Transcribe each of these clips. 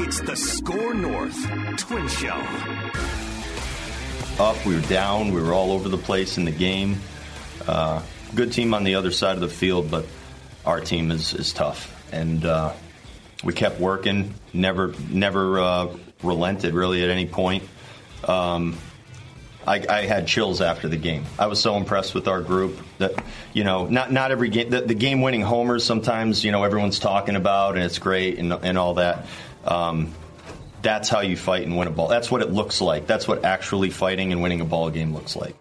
It's the Score North Twin Show. Up, we were down, we were all over the place in the game. Uh, good team on the other side of the field, but our team is, is tough. And uh, we kept working, never never uh, relented really at any point. Um, I, I, had chills after the game. I was so impressed with our group that you know not not every game the, the game winning homers sometimes you know everyone's talking about and it's great and and all that. Um, that's how you fight and win a ball. That's what it looks like. That's what actually fighting and winning a ball game looks like.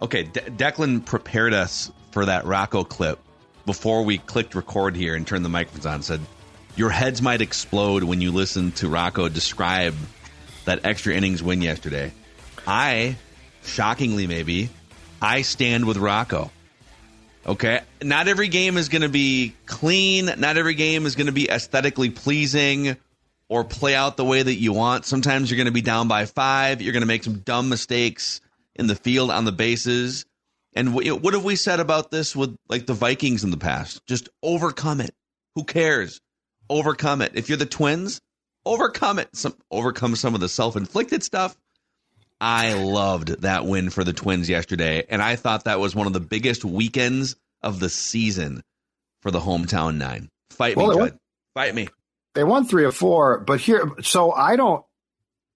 Okay, De- Declan prepared us for that Rocco clip before we clicked record here and turned the microphones on. Said your heads might explode when you listen to Rocco describe that extra innings win yesterday. I, shockingly maybe, I stand with Rocco. Okay. Not every game is going to be clean. Not every game is going to be aesthetically pleasing or play out the way that you want. Sometimes you're going to be down by five. You're going to make some dumb mistakes in the field on the bases. And what have we said about this with like the Vikings in the past? Just overcome it. Who cares? Overcome it. If you're the Twins, overcome it. Some overcome some of the self-inflicted stuff I loved that win for the Twins yesterday, and I thought that was one of the biggest weekends of the season for the hometown nine. Fight well, me. Fight me. They won three or four, but here, so I don't.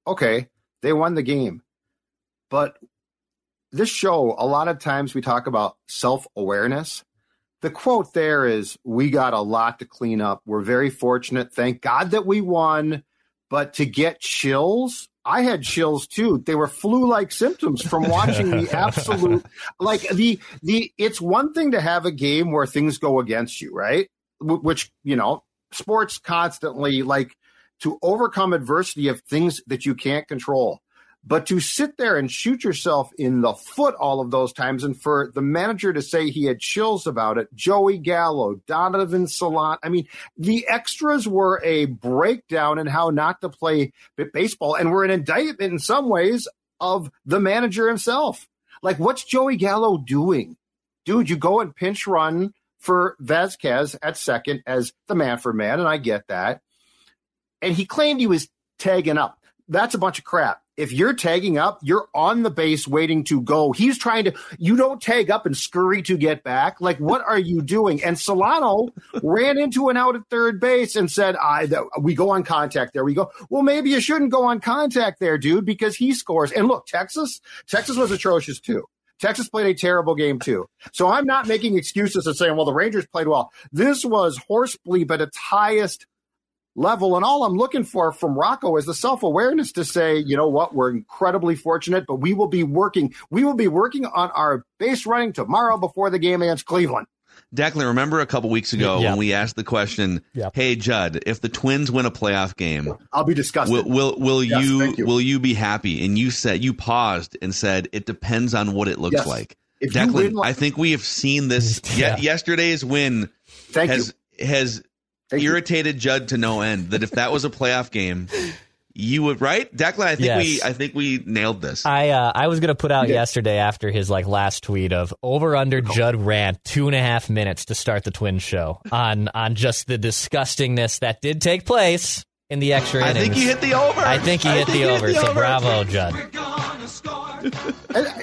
Okay, they won the game, but this show, a lot of times we talk about self awareness. The quote there is, "We got a lot to clean up. We're very fortunate. Thank God that we won." But to get chills I had chills too. They were flu-like symptoms from watching the absolute like the the it's one thing to have a game where things go against you, right? Which, you know, sports constantly like to overcome adversity of things that you can't control. But to sit there and shoot yourself in the foot all of those times, and for the manager to say he had chills about it, Joey Gallo, Donovan Solano, I mean, the extras were a breakdown in how not to play baseball and were an indictment in some ways of the manager himself. Like, what's Joey Gallo doing? Dude, you go and pinch run for Vazquez at second as the Manfred man, and I get that. And he claimed he was tagging up. That's a bunch of crap if you're tagging up, you're on the base waiting to go. He's trying to, you don't tag up and scurry to get back. Like, what are you doing? And Solano ran into an out at third base and said, I, we go on contact there. We go, well, maybe you shouldn't go on contact there, dude, because he scores. And look, Texas, Texas was atrocious too. Texas played a terrible game too. So I'm not making excuses and saying, well, the Rangers played well. This was horse bleep at its highest level. And all I'm looking for from Rocco is the self awareness to say, you know what, we're incredibly fortunate, but we will be working, we will be working on our base running tomorrow before the game against Cleveland. Declan, remember a couple weeks ago yep. when we asked the question, yep. "Hey Judd, if the Twins win a playoff game, I'll be disgusted. Will will, will yes, you, you, will you be happy?" And you said you paused and said, "It depends on what it looks yes. like." If Declan, win, I think we have seen this. yeah. yesterday's win Thank has you. has Thank irritated you. Judd to no end. That if that was a playoff game, you would right, Declan. I think yes. we I think we nailed this. I uh, I was gonna put out yeah. yesterday after his like last tweet of over under oh. Judd rant two and a half minutes to start the Twin Show on on just the disgustingness that did take place in the extra innings. I think he hit the over. I think he, hit, think the, he over, hit the so over. bravo, Judd.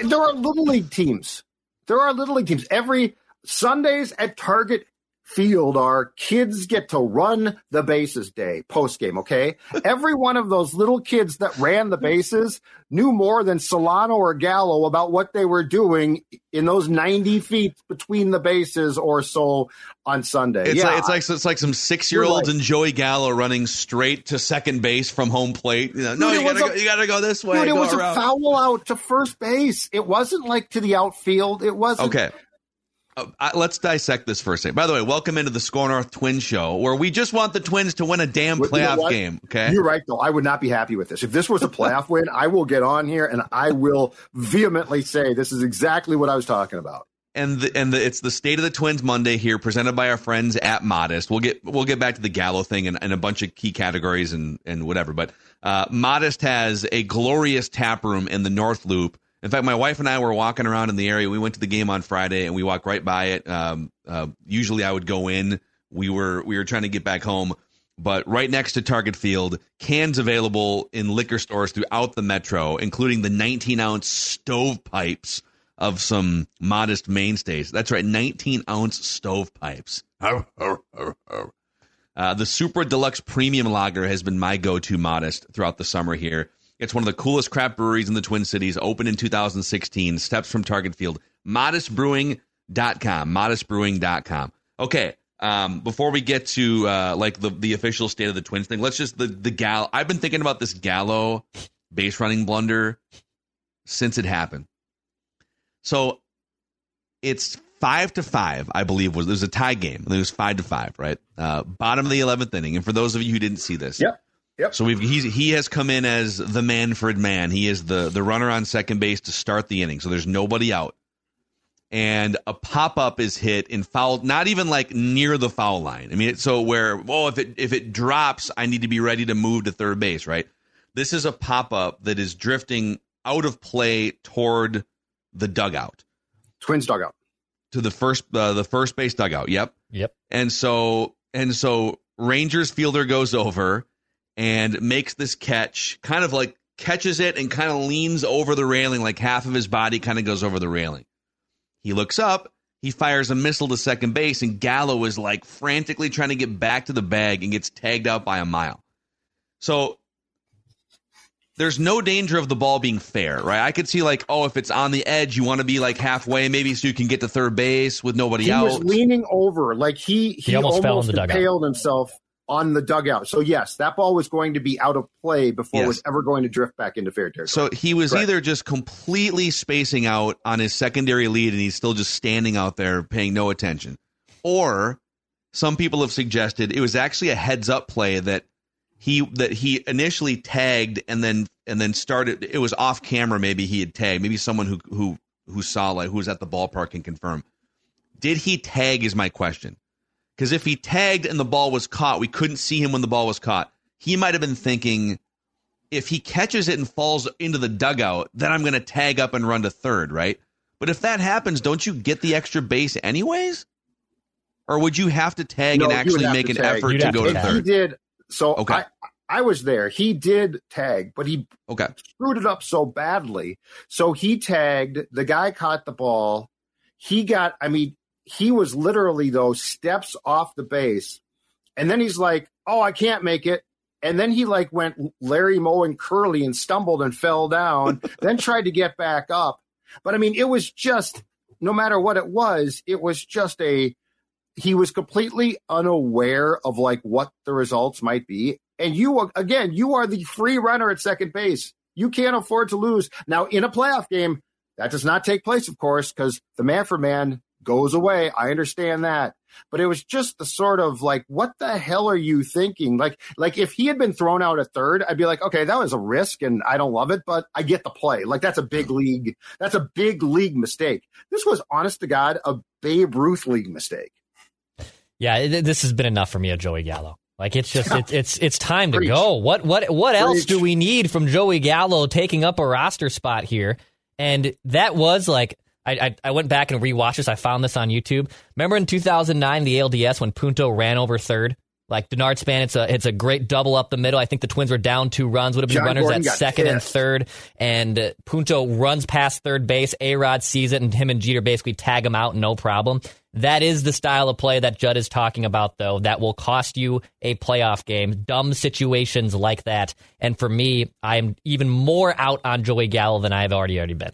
there are little league teams. There are little league teams. Every Sundays at Target field are kids get to run the bases day post game. Okay. Every one of those little kids that ran the bases knew more than Solano or Gallo about what they were doing in those 90 feet between the bases or so on Sunday. It's, yeah, like, it's like, it's like some six year olds and Joey Gallo running straight to second base from home plate. You know, no, dude, you gotta, a, go, you gotta go this way. Dude, it was around. a foul out to first base. It wasn't like to the outfield. It wasn't. Okay. Uh, let's dissect this first. By the way, welcome into the Score North Twin Show, where we just want the Twins to win a damn playoff you know game. Okay, you're right, though. I would not be happy with this. If this was a playoff win, I will get on here and I will vehemently say this is exactly what I was talking about. And the, and the, it's the state of the Twins Monday here, presented by our friends at Modest. We'll get we'll get back to the Gallo thing and, and a bunch of key categories and and whatever. But uh, Modest has a glorious tap room in the North Loop in fact, my wife and I were walking around in the area. We went to the game on Friday, and we walked right by it. Um, uh, usually, I would go in. We were we were trying to get back home. but right next to Target Field, cans available in liquor stores throughout the metro, including the 19 ounce stovepipes of some modest mainstays. That's right, 19 ounce stovepipes. Uh, the Super Deluxe Premium Lager has been my go to modest throughout the summer here. It's one of the coolest craft breweries in the Twin Cities, opened in 2016, steps from Target Field. Modestbrewing.com. Modestbrewing.com. Okay. Um, before we get to uh, like the, the official state of the Twins thing, let's just the the gal. I've been thinking about this Gallo base running blunder since it happened. So it's five to five, I believe was there's a tie game. It was five to five, right? Uh, bottom of the eleventh inning. And for those of you who didn't see this, Yep. Yep. so we've he's, he has come in as the Manfred man. He is the the runner on second base to start the inning. So there's nobody out, and a pop up is hit in foul, not even like near the foul line. I mean, it's so where oh if it if it drops, I need to be ready to move to third base, right? This is a pop up that is drifting out of play toward the dugout Twins dugout. to the first uh, the first base dugout. Yep. Yep. And so and so Rangers fielder goes over and makes this catch, kind of like catches it and kind of leans over the railing, like half of his body kind of goes over the railing. He looks up, he fires a missile to second base, and Gallo is like frantically trying to get back to the bag and gets tagged out by a mile. So there's no danger of the ball being fair, right? I could see like, oh, if it's on the edge, you want to be like halfway, maybe so you can get to third base with nobody He out. was leaning over, like he he, He almost almost, fell in the dugout. impaled himself on the dugout. So yes, that ball was going to be out of play before Yes. it was ever going to drift back into fair territory. So he was Correct. either just completely spacing out on his secondary lead and he's still just standing out there paying no attention. Or some people have suggested it was actually a heads up play that he that he initially tagged and then and then started it was off camera maybe he had tagged maybe someone who who who saw like who was at the ballpark can confirm. Did he tag is my question. Because if he tagged and the ball was caught, we couldn't see him when the ball was caught. He might have been thinking, if he catches it and falls into the dugout, then I'm going to tag up and run to third, right? But if that happens, don't you get the extra base anyways? Or would you have to tag No, and actually make an tag. effort You'd to go to to tag. he did. So Okay. I I was there. He did tag, but he Okay. screwed it up so badly. So he tagged. The guy caught the ball. He got. I mean, he was literally though steps off the base, and then he's like, "Oh, I can't make it." And then he like went Larry Moe and Curly and stumbled and fell down. then tried to get back up. But I mean, it was just no matter what it was, it was just a. He was completely unaware of like what the results might be. And you again, you are the free runner at second base. You can't afford to lose. Now, in a playoff game, that does not take place, of course, because the Manfred man goes away. I understand that. But it was just the sort of like, what the hell are you thinking? Like, like if he had been thrown out at third, I'd be like, okay, that was a risk and I don't love it, but I get the play. Like that's a big league. That's a big league mistake. This was honest to God, a Babe Ruth league mistake. Yeah, it, this has been enough for me at Joey Gallo. Like it's just it's it's it's time to Preach. go. What what what else Preach. do we need from Joey Gallo taking up a roster spot here? And that was like I, I I went back and rewatched this. I found this on YouTube. Remember in 2009 the ALDS when Punto ran over third? Like Denard Span, it's a it's a great double up the middle. I think the Twins were down two runs. Would have been John runners Gordon at second and third, and uh, Punto runs past third base. A Rod sees it, and him and Jeter basically tag him out, no problem. That is the style of play that Judd is talking about, though. That will cost you a playoff game. Dumb situations like that. And for me, I'm even more out on Joey Gallo than I've already already been.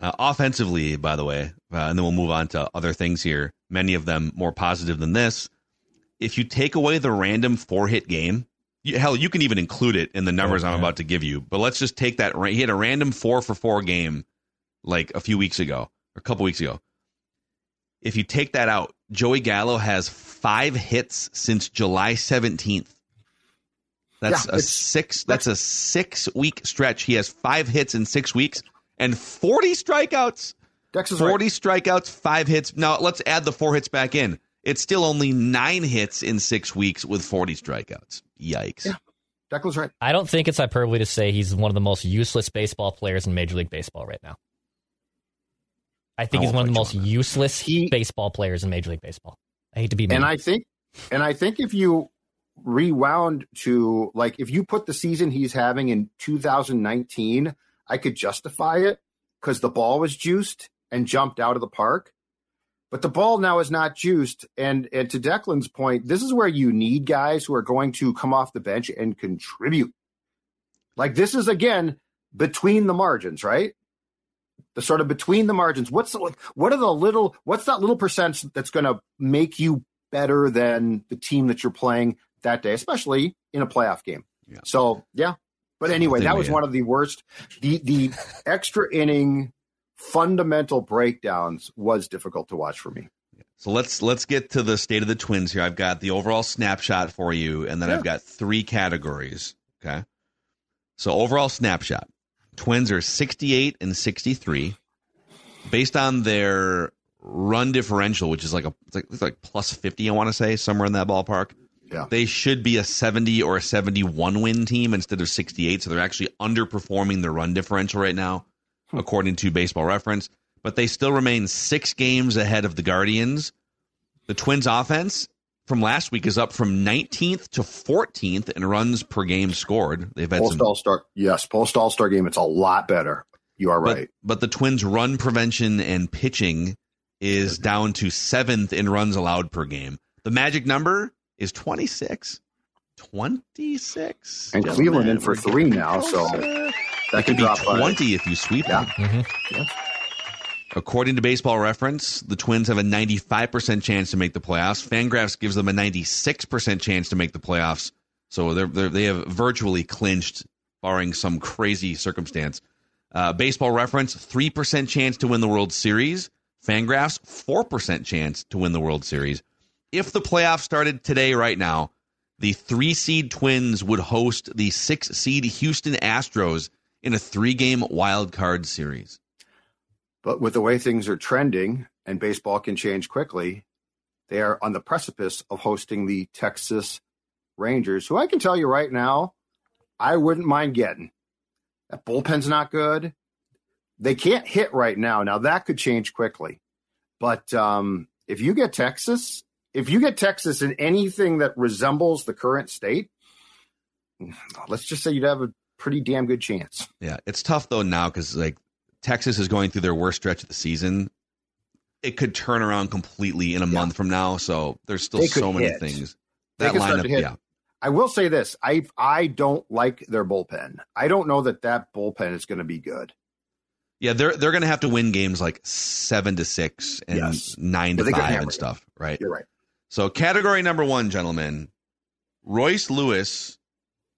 Uh, offensively, by the way, uh, and then we'll move on to other things here. Many of them more positive than this. If you take away the random four hit game, you, hell, you can even include it in the numbers I'm about to give you. But let's just take that. ra- He had a random four for four game like a few weeks ago, or a couple weeks ago. If you take that out, Joey Gallo has five hits since July 17th. That's Yeah, a six. That's a six week stretch. He has five hits in six weeks and 40 strikeouts. Dex is right. 40 strikeouts, five hits. Now let's add the four hits back in. It's still only nine hits in six weeks with 40 strikeouts. Yikes. Yeah. Declan's right. I don't think it's hyperbole to say he's one of the most useless baseball players in Major League Baseball right now. I think I he's one of the most on useless He- baseball players in Major League Baseball. I hate to be mean. And I think, and I think if you rewound to like if you put the season he's having in 2019, I could justify it because the ball was juiced and jumped out of the park. But the ball now is not juiced. And, and to Declan's point, this is where you need guys who are going to come off the bench and contribute. Like this is again between the margins, right? The sort of between the margins. What's the, what are the little what's that little percent that's going to make you better than the team that you're playing that day, especially in a playoff game. Yeah. So yeah. But anyway, that was one of the worst. The the extra inning fundamental breakdowns was difficult to watch for me. So let's let's get to the state of the Twins here. I've got the overall snapshot for you, and then yeah. I've got three categories. Okay. So overall snapshot. Twins are 68 and 63. Based on their run differential, which is like a it's like, it's like plus 50, I want to say, somewhere in that ballpark. Yeah. They should be a 70 or a 71 win team instead of 68. So they're actually underperforming their run differential right now, hmm. according to baseball reference. But they still remain six games ahead of the Guardians. The Twins offense from last week is up from 19th to 14th in runs per game scored. They've had post some, All Star, yes, post All Star game. It's a lot better. You are right. But, but, the Twins' run prevention and pitching is down to seventh in runs allowed per game. The magic number is 26. 26. And Cleveland in for three now, so that could be 20 if you sweep yeah. them. Mm-hmm. Yeah. According to Baseball Reference, the Twins have a 95% chance to make the playoffs. Fangraphs gives them a 96% chance to make the playoffs. So they're, they're, they have virtually clinched, barring some crazy circumstance. Uh, Baseball Reference, 3% chance to win the World Series. Fangraphs, 4% chance to win the World Series. If the playoffs started today, right now, the three seed Twins would host the six seed Houston Astros in a three game wild card series. But with the way things are trending and baseball can change quickly, they are on the precipice of hosting the Texas Rangers, who I can tell you right now, I wouldn't mind getting. That bullpen's not good. They can't hit right now. Now that could change quickly. But um, if you get Texas, if you get Texas in anything that resembles the current state, let's just say you'd have a pretty damn good chance. Yeah, it's tough though now because like Texas is going through their worst stretch of the season. It could turn around completely in a yeah. month from now. So there's still so many hit. things. That lineup, yeah. I will say this: I I don't like their bullpen. I don't know that that bullpen is going to be good. Yeah, they're they're going to have to win games like seven to six and yes. nine to five and stuff, right? You're right. So category number one, gentlemen, Royce Lewis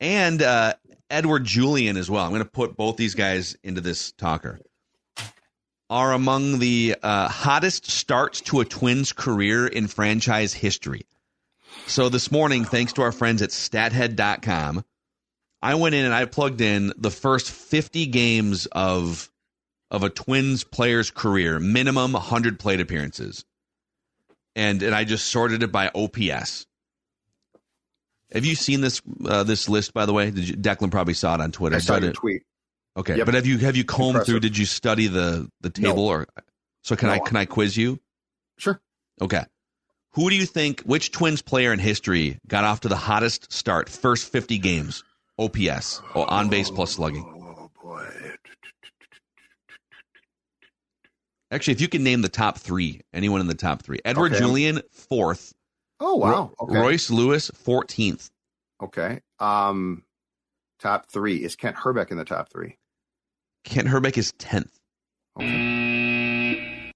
and uh, Edouard Julien as well. I'm going to put both these guys into this talker are among the uh, hottest starts to a Twins career in franchise history. So this morning, thanks to our friends at stathead.com, I went in and I plugged in the first 50 games of of a Twins player's career, minimum 100 plate appearances. And and I just sorted it by OPS. Have you seen this uh, this list by the way? Did you, Declan probably saw it on Twitter. I saw your tweet. Okay, yep. but have you have you combed Impressive. through? Did you study the the table no. or so? Can no. I can I quiz you? Sure. Okay. Who do you think? Which Twins player in history got off to the hottest start? First fifty games, OPS, or on base plus slugging. Oh boy. Actually, if you can name the top three, anyone in the top three, Edouard okay. Julien fourth. Oh wow. Okay. Royce Lewis fourteenth. Okay. Um, top three is Kent Hrbek in the top three. Kent Hrbek is 10th. Okay.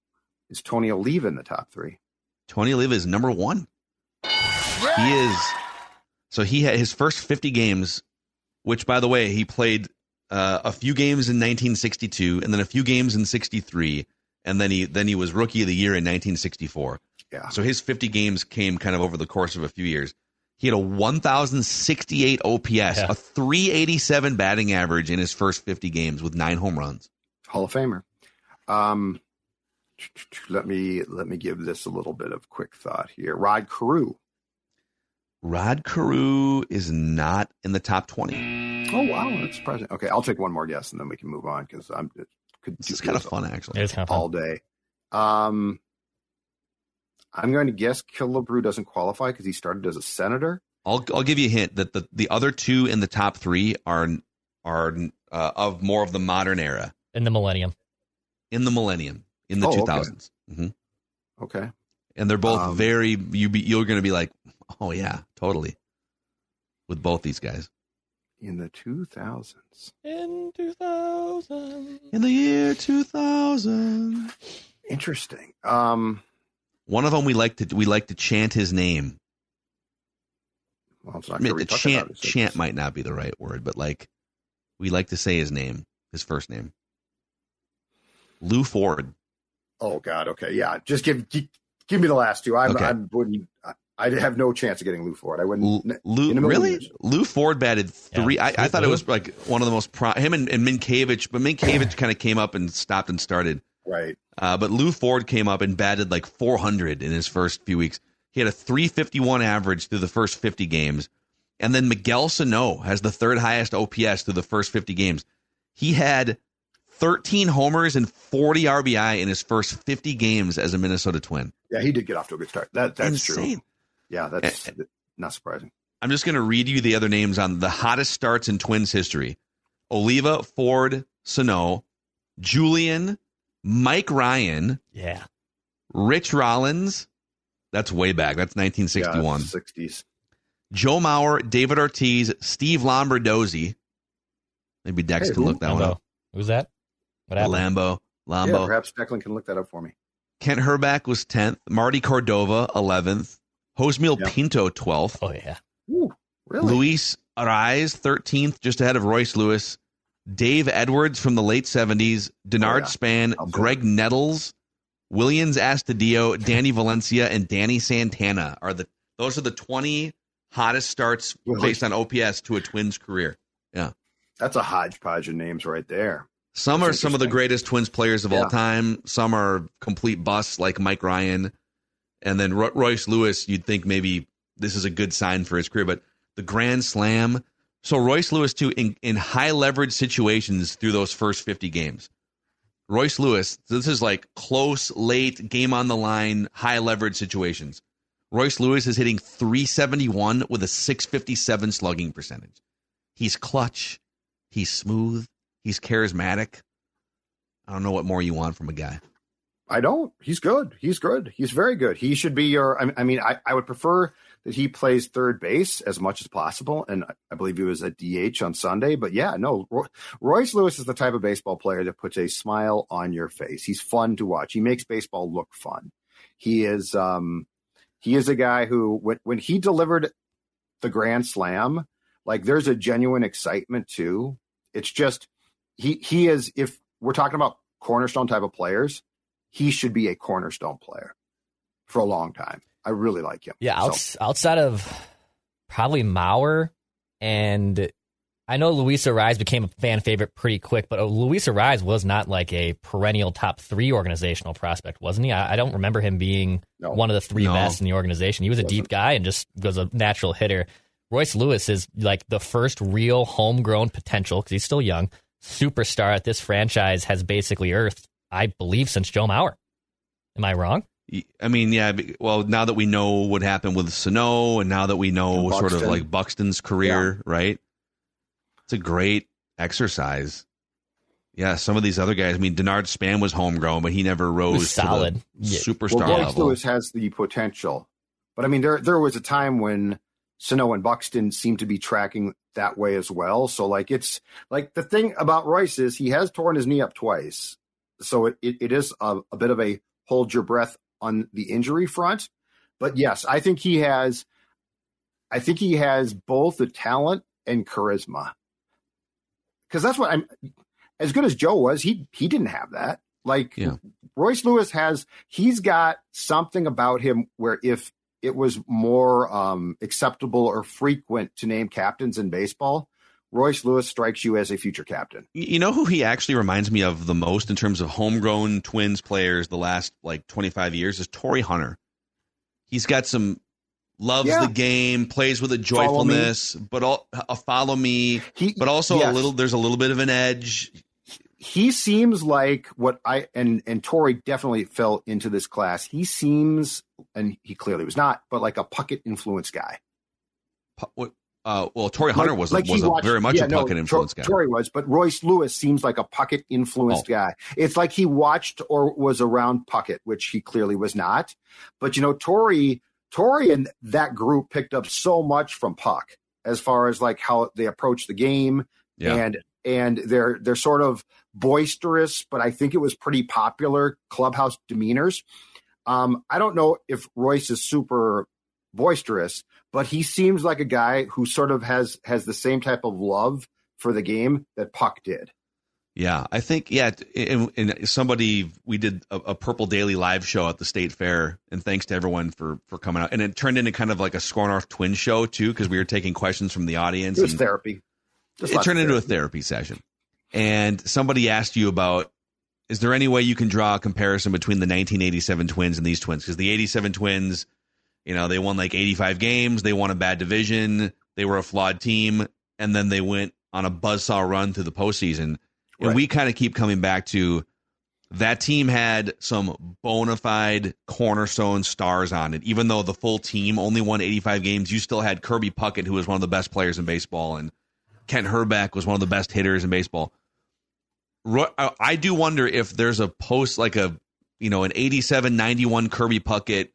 Is Tony Oliva in the top three? Tony Oliva is number one. Yeah! He is. So he had his first 50 games, which, by the way, he played uh, a few games in 1962 and then a few games in 63. And then he then he was rookie of the year in 1964. Yeah. So his 50 games came kind of over the course of a few years. He had a 1,068 OPS, yeah. a 387 batting average in his first 50 games with nine home runs. Hall of Famer. Um, let me let me give this a little bit of quick thought here. Rod Carew. Rod Carew is not in the top 20. Oh wow, that's surprising. Okay, I'll take one more guess and then we can move on because I'm could this is kind of fun actually. It's kind of all day. Um, I'm going to guess Killebrew doesn't qualify because he started as a senator. I'll I'll give you a hint that the, the other two in the top three are are uh, of more of the modern era in the millennium. In the millennium, in the Oh, two okay. mm-hmm. Okay. and they're both Um, very you be you're going to be like, oh yeah, totally, with both these guys In the 2000s. In 2000. in the year two thousand. Interesting. Um, One of them we like to we like to chant his name. well, it's I not mean, the chant about chant might not be the right word, but like we like to say his name, his first name. Lew Ford. Oh God. Okay. Yeah. Just give give, give me the last two. I, Okay. I wouldn't. I, I'd have no chance of getting Lew Ford. I wouldn't. L- Lou really? years. Lew Ford batted three. Yeah, I, I sweet thought it was like one of the most pro. Him and, and Mientkiewicz, but Mientkiewicz kind of came up and stopped and started. Right. Uh, but Lew Ford came up and batted like 400 in his first few weeks. He had a 351 average through the first 50 games. And then Miguel Sano has the third highest OPS through the first 50 games. He had 13 homers and 40 RBI in his first 50 games as a Minnesota Twin. Yeah. He did get off to a good start. That that's Insane. true. Yeah. That's Eh, not surprising. I'm just going to read you the other names on the hottest starts in Twins history Oliva, Ford, Sano, Julien, Mike Ryan, Yeah. Rich Rollins. That's way back. That's 1961. Sixties. Joe Mauer, David Ortiz, Steve Lombardozzi. Maybe Dex Hey, can look that one up. Who's that? What happened? Lambo. Yeah. Lambo. Perhaps Declan can look that up for me. Kent Hrbek was 10th. Marty Cordova, 11th. Josmil Yeah. Pinto, 12th. Oh, yeah. Ooh, really? Luis Arraez, 13th, just ahead of Royce Lewis. Dave Edwards from the late 70s. Denard Oh, yeah. Span, Outfielder. Graig Nettles, Willians Astudillo, Danny Valencia, and Danny Santana are the those are the 20 hottest starts Really? based on OPS to a Twins career. Yeah. That's a hodgepodge of names right there. Some are some of the greatest Twins players of all time. Some are complete busts like Mike Ryan, and then Ro- Royce Lewis. You'd think maybe this is a good sign for his career, but the Grand Slam. So Royce Lewis too in, in high leverage situations through those first fifty games. Royce Lewis. This is like close, late, game on the line, high leverage situations. Royce Lewis is hitting 371 with a 657 slugging percentage. He's clutch. He's smooth. He's charismatic. I don't know what more you want from a guy. I don't. He's good. He's good. He's very good. He should be your. I, I mean, I, I would prefer that he plays third base as much as possible, and I believe he was a DH on Sunday. But yeah, no, Roy, Royce Lewis is the type of baseball player that puts a smile on your face. He's fun to watch. He makes baseball look fun. He is. Um, he is a guy who, when when he delivered the grand slam, like there's a genuine excitement too. It's just he he is. If we're talking about cornerstone type of players he should be a cornerstone player for a long time. I really like him. Yeah, So, outside of probably Mauer and I know Luis Arraez became a fan favorite pretty quick, but uh, Luis Arraez was not like a perennial top three organizational prospect, wasn't he? I, I don't remember him being No. one of the three No. best in the organization. He was a deep guy and just was a natural hitter. Royce Lewis is like the first real homegrown potential because he's still young superstar at this franchise has basically earthed, I believe, since Joe Mauer. Am I wrong? I mean, yeah. Well, now that we know what happened with Sano, and now that we know sort of like Buxton's career, right? It's a great exercise. Yeah, some of these other guys. I mean, Denard Span was homegrown, but he never rose was solid. to the Yeah. superstar well, Royce level. Lewis has the potential, but I mean, there there was a time when Sano and Buxton seemed to be tracking that way as well. So, like, it's like the thing about Royce is he has torn his knee up twice, so it it, it is a, a bit of a hold your breath on the injury front. But yes, I think he has. I think he has both the talent and charisma. Because that's what I'm. As good as Joe was, he he didn't have that. Like Yeah. Royce Lewis has, he's got something about him where if it was more um, acceptable or frequent to name captains in baseball, Royce Lewis strikes you as a future captain. You know who he actually reminds me of the most in terms of homegrown Twins players the last like 25 years is Torii Hunter. He's got some loves Yeah. the game, plays with a joyfulness, but all, a follow me, He, but also a little there's a little bit of an edge. he seems like what I and and Torii definitely fell into this class. He seems, and he clearly was not, but like a Puckett influence guy. Uh, well, Torii Hunter like, was like was a, watched, very much yeah, a Puckett no, influence guy. Torii was, but Royce Lewis seems like a Puckett influenced Oh. guy. It's like he watched or was around Puckett, which he clearly was not. But you know, Torii, Torii and that group picked up so much from Puck as far as like how they approach the game Yeah. and and they're they're sort of boisterous, but I think it was pretty popular clubhouse demeanors. Um, I don't know if Royce is super boisterous, but he seems like a guy who sort of has has the same type of love for the game that Puck did. Yeah, I think yeah. And, and somebody we did a, a Purple Daily live show at the State Fair, and thanks to everyone for for coming out. And it turned into kind of like a Score North twin show too, because we were taking questions from the audience. It was and therapy. Just it turned into a therapy session. And somebody asked you about is there any way you can draw a comparison between the 1987 Twins and these Twins? Because the 87 Twins, you know, they won like 85 games, they won a bad division, they were a flawed team, and then they went on a buzzsaw run through the postseason. And we kind of keep coming back to that team had some bona fide cornerstone stars on it. Even though the full team only won 85 games, you still had Kirby Puckett, who was one of the best players in baseball, and Kent Hrbek was one of the best hitters in baseball. I I do wonder if there's a post like a you know an 87 91 Kirby Puckett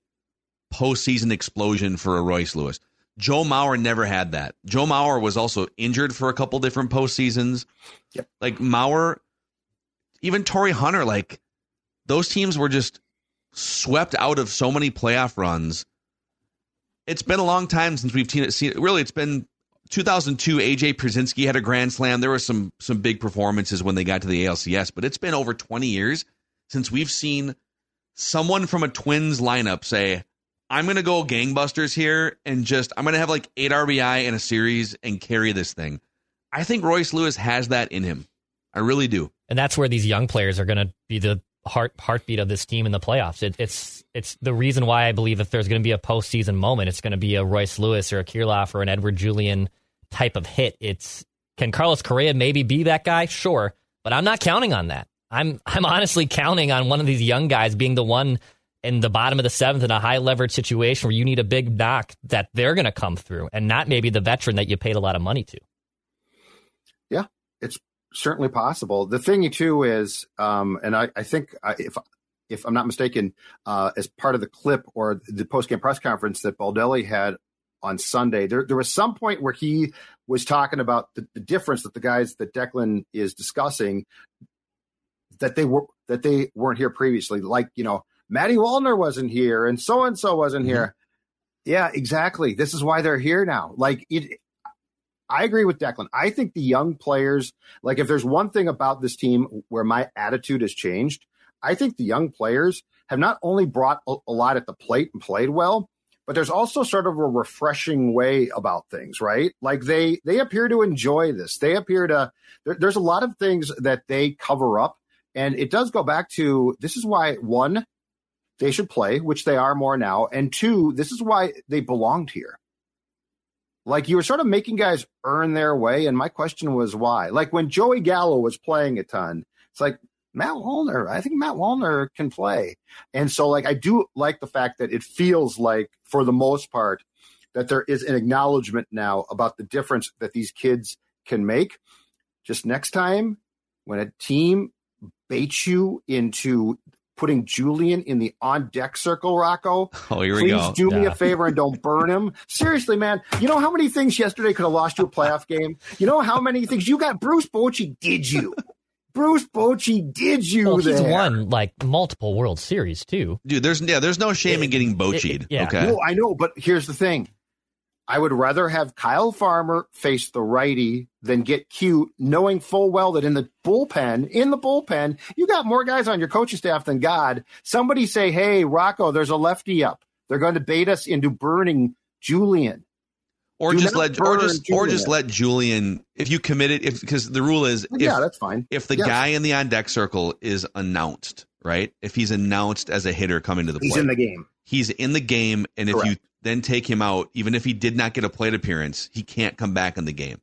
postseason explosion for a Royce Lewis. Joe Mauer never had that. Joe Mauer was also injured for a couple different postseasons. Yep. Like Mauer, even Torii Hunter, like those teams were just swept out of so many playoff runs. It's been a long time since we've seen seen- Really, it's been 2002. AJ Pierzynski had a grand slam. There were some some big performances when they got to the ALCS, but it's been over 20 years since we've seen someone from a Twins lineup say, "I'm going to go gangbusters here and just I'm going to have like eight RBI in a series and carry this thing." I think Royce Lewis has that in him. I really do. and that's where these young players are going to be the heart heartbeat of this team in the playoffs. It, it's it's the reason why I believe if there's going to be a postseason moment, it's going to be a Royce Lewis or a Kirilloff or an Edouard Julien type of hit. It's can Carlos Correa maybe be that guy? Sure, but I'm not counting on that. I'm I'm honestly counting on one of these young guys being the one in the bottom of the seventh in a high leverage situation where you need a big knock that they're going to come through, and not maybe the veteran that you paid a lot of money to. Yeah, it's certainly possible. The thing too is, um, and I, I think if if I'm not mistaken, uh, as part of the clip or the post game press conference that Baldelli had on Sunday, there there was some point where he was talking about the, the difference that the guys that Declan is discussing that they were that they weren't here previously, like you know. Matty Wallner wasn't here, and so and so wasn't mm-hmm. here. Yeah, exactly. This is why they're here now. Like it, I agree with Declan. I think the young players, like if there's one thing about this team where my attitude has changed, I think the young players have not only brought a, a lot at the plate and played well, but there's also sort of a refreshing way about things, right? Like they they appear to enjoy this. They appear to there, there's a lot of things that they cover up, and it does go back to this is why one they should play, which they are more now, and two, this is why they belonged here like you were sort of making guys earn their way. And my question was why? Like when Joey Gallo was playing a ton, it's like Matt Wallner. I think Matt Wallner can play. And so like I do like the fact that it feels like for the most part that there is an acknowledgement now about the difference that these kids can make. Just next time when a team baits you into putting Julien in the on deck circle, Rocco, Oh, here we Please go. do me a favor and don't burn him. Seriously, man. You know how many things yesterday could have lost you a playoff game? You know how many things you got? Bruce Bochy did you? Bruce Bochy did you Well, he's there? won like multiple World Series too. Dude, there's yeah, there's no shame in getting bochied. yeah. Okay. No, I know, but here's the thing. I would rather have Kyle Farmer face the righty than get cute, knowing full well that in the bullpen, in the bullpen, you got more guys on your coaching staff than God. Somebody say, "Hey, Rocco, there's a lefty up. They're going to bait us into burning Julien." or do just let or just or just Julien. let Julien if you commit it if because the rule is if yeah, that's fine. if the guy in the on deck circle is announced, right? If he's announced as a hitter coming to the He's plate, in the game. he's in the game, and if you Correct. Then take him out, even if he did not get a plate appearance, he can't come back in the game.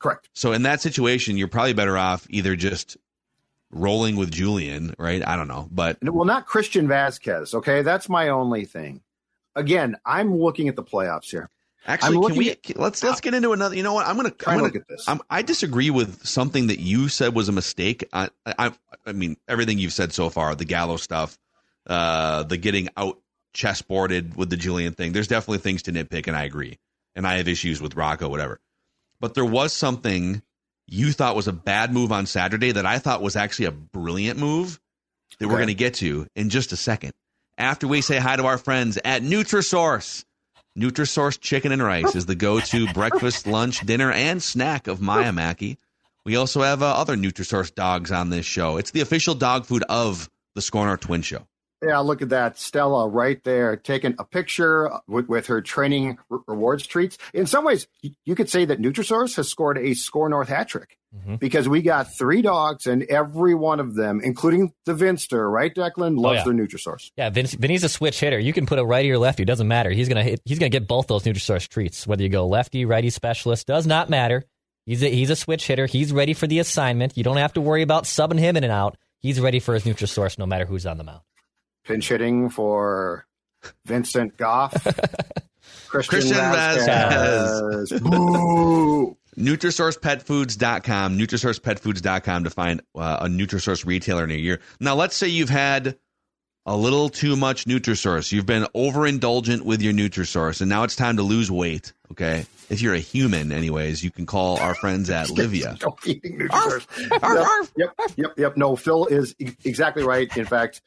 Correct. So in that situation, you're probably better off either just rolling with Julien, right? I don't know, but Well, not Christian Vazquez. Okay, that's my only thing. Again, I'm looking at the playoffs here. Actually, can we at, let's let's get into another? You know what? I'm gonna try I'm gonna, look at this. I'm, i disagree with something that you said was a mistake. I, I I mean everything you've said so far, the Gallo stuff, uh, the getting out chessboarded with the Julien thing. There's definitely things to nitpick, and I agree. And I have issues with Rocco, whatever. But there was something you thought was a bad move on Saturday that I thought was actually a brilliant move that okay. we're going to get to in just a second. After we say hi to our friends at Nutrisource. Nutrisource chicken and rice is the go-to breakfast, lunch, dinner, and snack of Maya Mackey. We also have uh, other Nutrisource dogs on this show. It's the official dog food of the Score North Twin Show. Yeah, look at that. Stella right there taking a picture with, with her training re- rewards treats. In some ways, you could say that Nutrisource has scored a Score North hat trick mm-hmm. because we got three dogs and every one of them, including the Vinster, right, Declan, loves oh, yeah. their Nutrisource. Yeah, Vince, Vinny's a switch hitter. You can put a righty or lefty. It doesn't matter. He's gonna hit, he's gonna get both those Nutrisource treats. Whether you go lefty, righty specialist, does not matter. He's a, he's a switch hitter. He's ready for the assignment. You don't have to worry about subbing him in and out. He's ready for his Nutrisource no matter who's on the mound pinch hitting for Vincent Goff. Christian, Christian Vazquez. Vazquez. NutrisourcePetFoods.com, NutrisourcePetFoods.com to find uh, a Nutrisource retailer near you. Now, let's say you've had a little too much Nutrisource. You've been overindulgent with your Nutrisource, and now it's time to lose weight. Okay, if you're a human, anyways, you can call our friends at Livea. yep, yep, yep, yep. No, Phil is exactly right. In fact,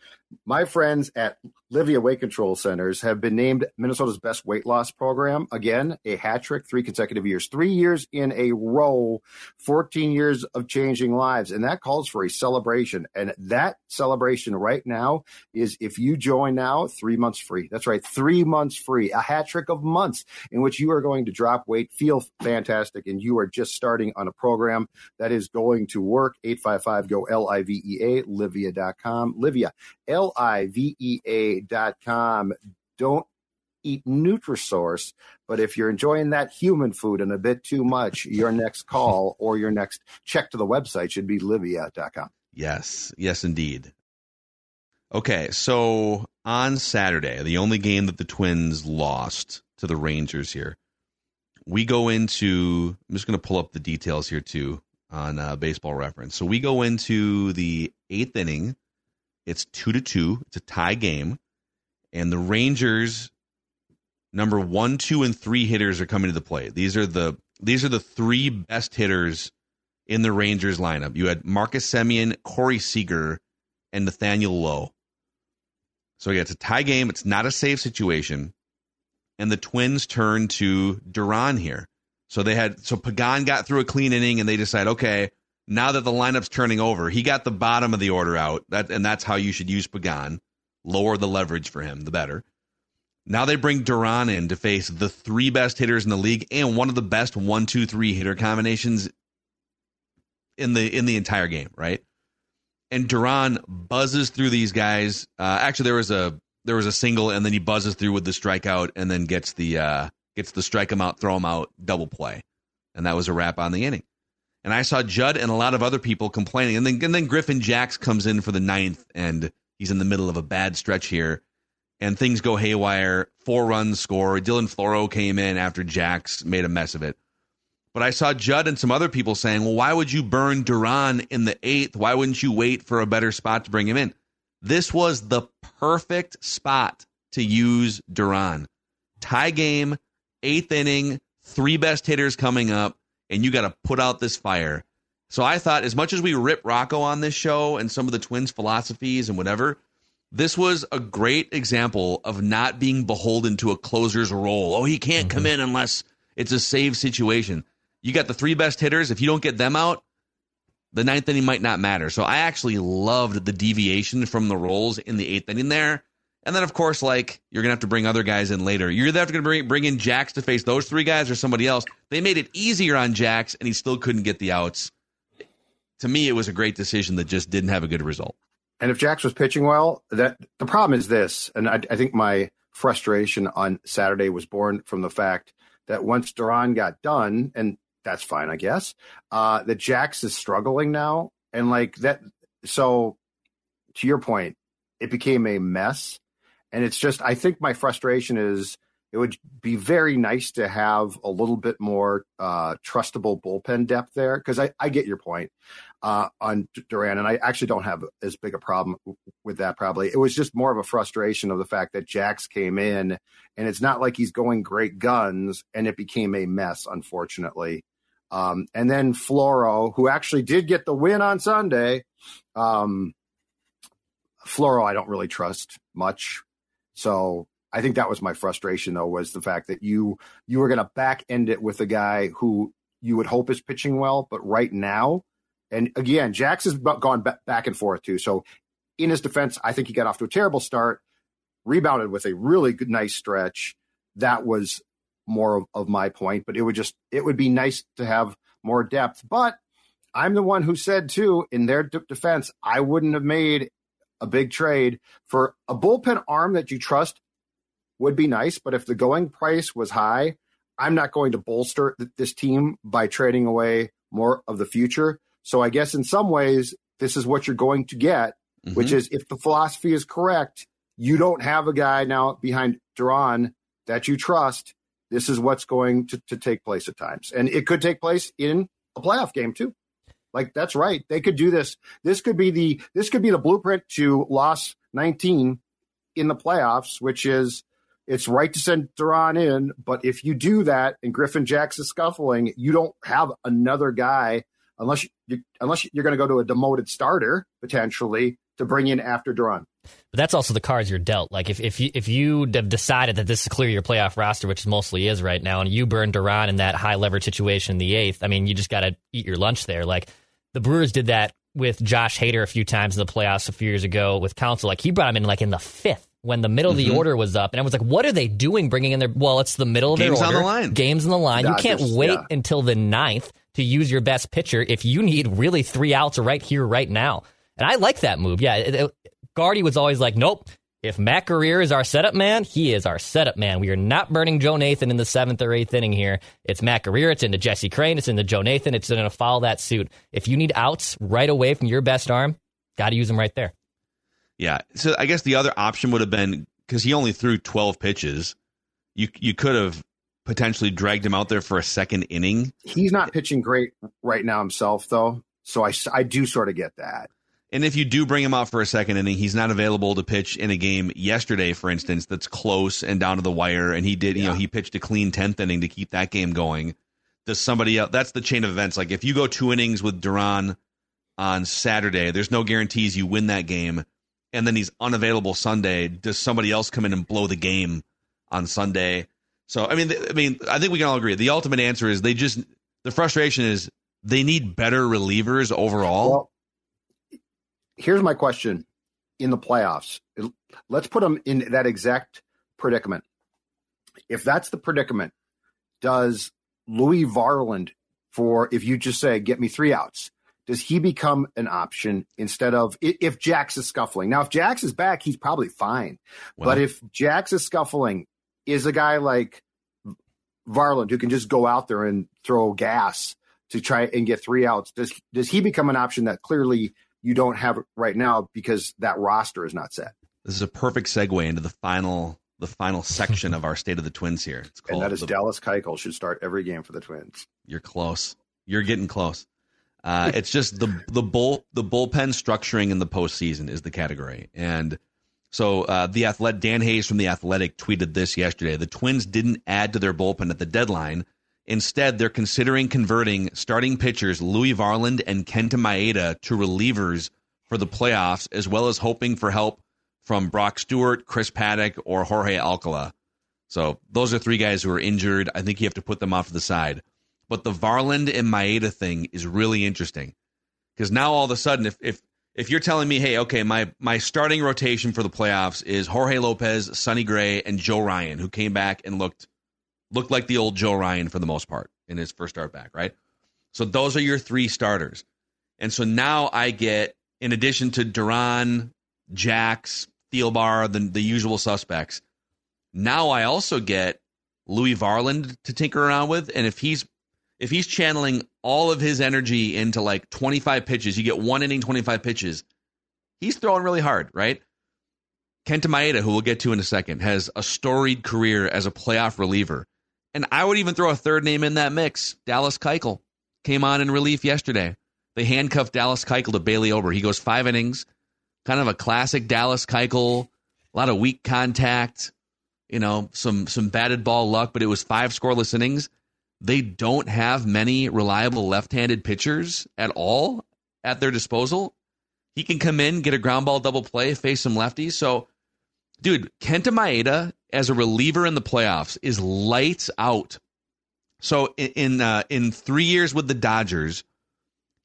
my friends at Livea Weight Control Centers have been named Minnesota's best weight loss program. Again, a hat trick, three consecutive years, three years in a row, 14 years of changing lives. And that calls for a celebration. And that celebration right now is if you join now, three months free. That's right, three months free, a hat trick of months in which you are going to drop weight, feel fantastic, and you are just starting on a program that is going to work. 855 go L I V E A, livea.com. Livea, L I V E A.com. Don't eat Nutrisource, but if you're enjoying that human food and a bit too much, your next call or your next check to the website should be livea.com. Yes, yes, indeed. Okay, so on Saturday, the only game that the Twins lost to the Rangers here, we go into. I'm just going to pull up the details here too on uh, Baseball Reference. So we go into the eighth inning it's two to two. It's a tie game, and the Rangers number one, two, and three hitters are coming to the plate. These are the these are the three best hitters in the Rangers lineup. You had Marcus Semien, Corey Seager, and Nathaniel Lowe. So yeah, it's a tie game. It's not a safe situation, and the Twins turn to Duran here. So they had so Pagan got through a clean inning, and they decide, okay, now that the lineup's turning over, he got the bottom of the order out. That and that's how you should use Pagan. Lower the leverage for him, the better. Now they bring Duran in to face the three best hitters in the league and one of the best one, two, three hitter combinations in the in the entire game, right? And Duran buzzes through these guys. Uh, actually, there was a there was a single, and then he buzzes through with the strikeout, and then gets the uh, gets the strike him out, throw him out, double play, and that was a wrap on the inning. And I saw Judd and a lot of other people complaining. And then, and then Griffin Jax comes in for the ninth, and he's in the middle of a bad stretch here. And things go haywire. Four runs score. Dylan Floro came in after Jax made a mess of it. But I saw Judd and some other people saying, well, why would you burn Duran in the eighth? Why wouldn't you wait for a better spot to bring him in? This was the perfect spot to use Duran. Tie game, eighth inning, three best hitters coming up and you got to put out this fire. So I thought, as much as we rip Rocco on this show and some of the Twins' philosophies and whatever, this was a great example of not being beholden to a closer's role. Oh, he can't mm-hmm. come in unless it's a save situation. You got the three best hitters. If you don't get them out, the ninth inning might not matter. So I actually loved the deviation from the roles in the eighth inning there. And then, of course, like you're gonna have to bring other guys in later. You're either gonna bring bring in Jax to face those three guys or somebody else. They made it easier on Jax, and he still couldn't get the outs. To me, it was a great decision that just didn't have a good result. And if Jax was pitching well, that the problem is this, and I, I think my frustration on Saturday was born from the fact that once Duran got done, and that's fine, I guess, uh, that Jax is struggling now, and like that. So, to your point, it became a mess and it's just, I think my frustration is it would be very nice to have a little bit more uh, trustable bullpen depth there because I, I get your point uh, on Duran, and I actually don't have as big a problem with that. Probably it was just more of a frustration of the fact that Jax came in, and it's not like he's going great guns, and it became a mess, unfortunately. Um, and then Floro, who actually did get the win on Sunday. Um, Floro, I don't really trust much, so I think that was my frustration though was the fact that you you were going to back end it with a guy who you would hope is pitching well, but right now, and again, Jax has gone back and forth too. So in his defense, I think he got off to a terrible start, rebounded with a really good, nice stretch. That was more of, of my point, but it would just it would be nice to have more depth. But I'm the one who said too in their d- defense, I wouldn't have made a big trade for a bullpen arm that you trust would be nice, but if the going price was high, I'm not going to bolster th- this team by trading away more of the future. So I guess in some ways, this is what you're going to get, mm-hmm. which is if the philosophy is correct, you don't have a guy now behind Duran that you trust. This is what's going to, to take place at times. And it could take place in a playoff game too. Like that's right. They could do this. This could be the this could be the blueprint to loss 19 in the playoffs, which is it's right to send Duran in, but if you do that and Griffin Jax is scuffling, you don't have another guy unless you, unless you're going to go to a demoted starter potentially to bring in after Duran. But that's also the cards you're dealt. Like if if you if you have decided that this is clear your playoff roster, which mostly is right now, and you burn Duran in that high leverage situation in the eighth, I mean, you just got to eat your lunch there. Like the Brewers did that with Josh Hader a few times in the playoffs a few years ago with Counsell. Like he brought him in like in the fifth when the middle mm-hmm. of the mm-hmm. order was up, and I was like, "What are they doing? Bringing in their well, it's the middle of Games their order. on the line. Games on the line. you can't wait yeah. until the ninth to use your best pitcher if you need really three outs right here, right now. And I like that move. Yeah, it, it, Gardy was always like, "Nope." If Matt Guerrier is our setup man, he is our setup man. We are not burning Joe Nathan in the seventh or eighth inning here. It's Matt Guerrier. It's into Jesse Crain. It's into Joe Nathan. It's going to follow that suit. If you need outs right away from your best arm, got to use them right there. Yeah. So I guess the other option would have been because he only threw 12 pitches. You you could have potentially dragged him out there for a second inning. He's not pitching great right now himself, though. So I, I do sort of get that. And if you do bring him out for a second inning, he's not available to pitch in a game yesterday, for instance, that's close and down to the wire. And he did, you know, he pitched a clean 10th inning to keep that game going. Does somebody else? That's the chain of events. Like if you go two innings with Duran on Saturday, there's no guarantees you win that game and then he's unavailable Sunday, does somebody else come in and blow the game on Sunday? So I mean, I mean, I think we can all agree. The ultimate answer is they just the frustration is they need better relievers overall. Well, here's my question: in the playoffs, let's put them in that exact predicament. If that's the predicament, does Louis Varland for if you just say get me three outs? Does he become an option instead of if Jax is scuffling? Now, if Jax is back, he's probably fine. Well, but if Jax is scuffling, is a guy like Varland who can just go out there and throw gas to try and get three outs, does does he become an option that clearly you don't have right now because that roster is not set? This is a perfect segue into the final the final section of our State of the Twins here. It's called and that is the, Dallas Keuchel should start every game for the Twins. You're close. You're getting close. Uh, it's just the the bull the bullpen structuring in the postseason is the category, and so uh, the athletic Dan Hayes from the Athletic tweeted this yesterday. The Twins didn't add to their bullpen at the deadline. Instead, they're considering converting starting pitchers Louis Varland and Kenta Maeda to relievers for the playoffs, as well as hoping for help from Brock Stewart, Chris Paddack, or Jorge Alcala. So those are three guys who are injured. I think you have to put them off to the side. But the Varland and Maeda thing is really interesting because now all of a sudden, if if if you're telling me, hey, okay, my my starting rotation for the playoffs is Jorge Lopez, Sonny Gray, and Joe Ryan, who came back and looked looked like the old Joe Ryan for the most part in his first start back, right? So those are your three starters. And so now I get, in addition to Duran, Jax, Thielbar, the, the usual suspects, now I also get Louis Varland to tinker around with. And if he's if he's channeling all of his energy into like 25 pitches, you get one inning, 25 pitches, he's throwing really hard, right? Kenta Maeda, who we'll get to in a second, has a storied career as a playoff reliever. And I would even throw a third name in that mix. Dallas Keuchel came on in relief yesterday. They handcuffed Dallas Keuchel to Bailey Ober. He goes five innings, kind of a classic Dallas Keuchel, a lot of weak contact, you know, some some batted ball luck, but it was five scoreless innings. They don't have many reliable left-handed pitchers at all at their disposal. He can come in, get a ground ball double play, face some lefties. So, dude, Kenta Maeda as a reliever in the playoffs is lights out. So in in, uh, in three years with the Dodgers,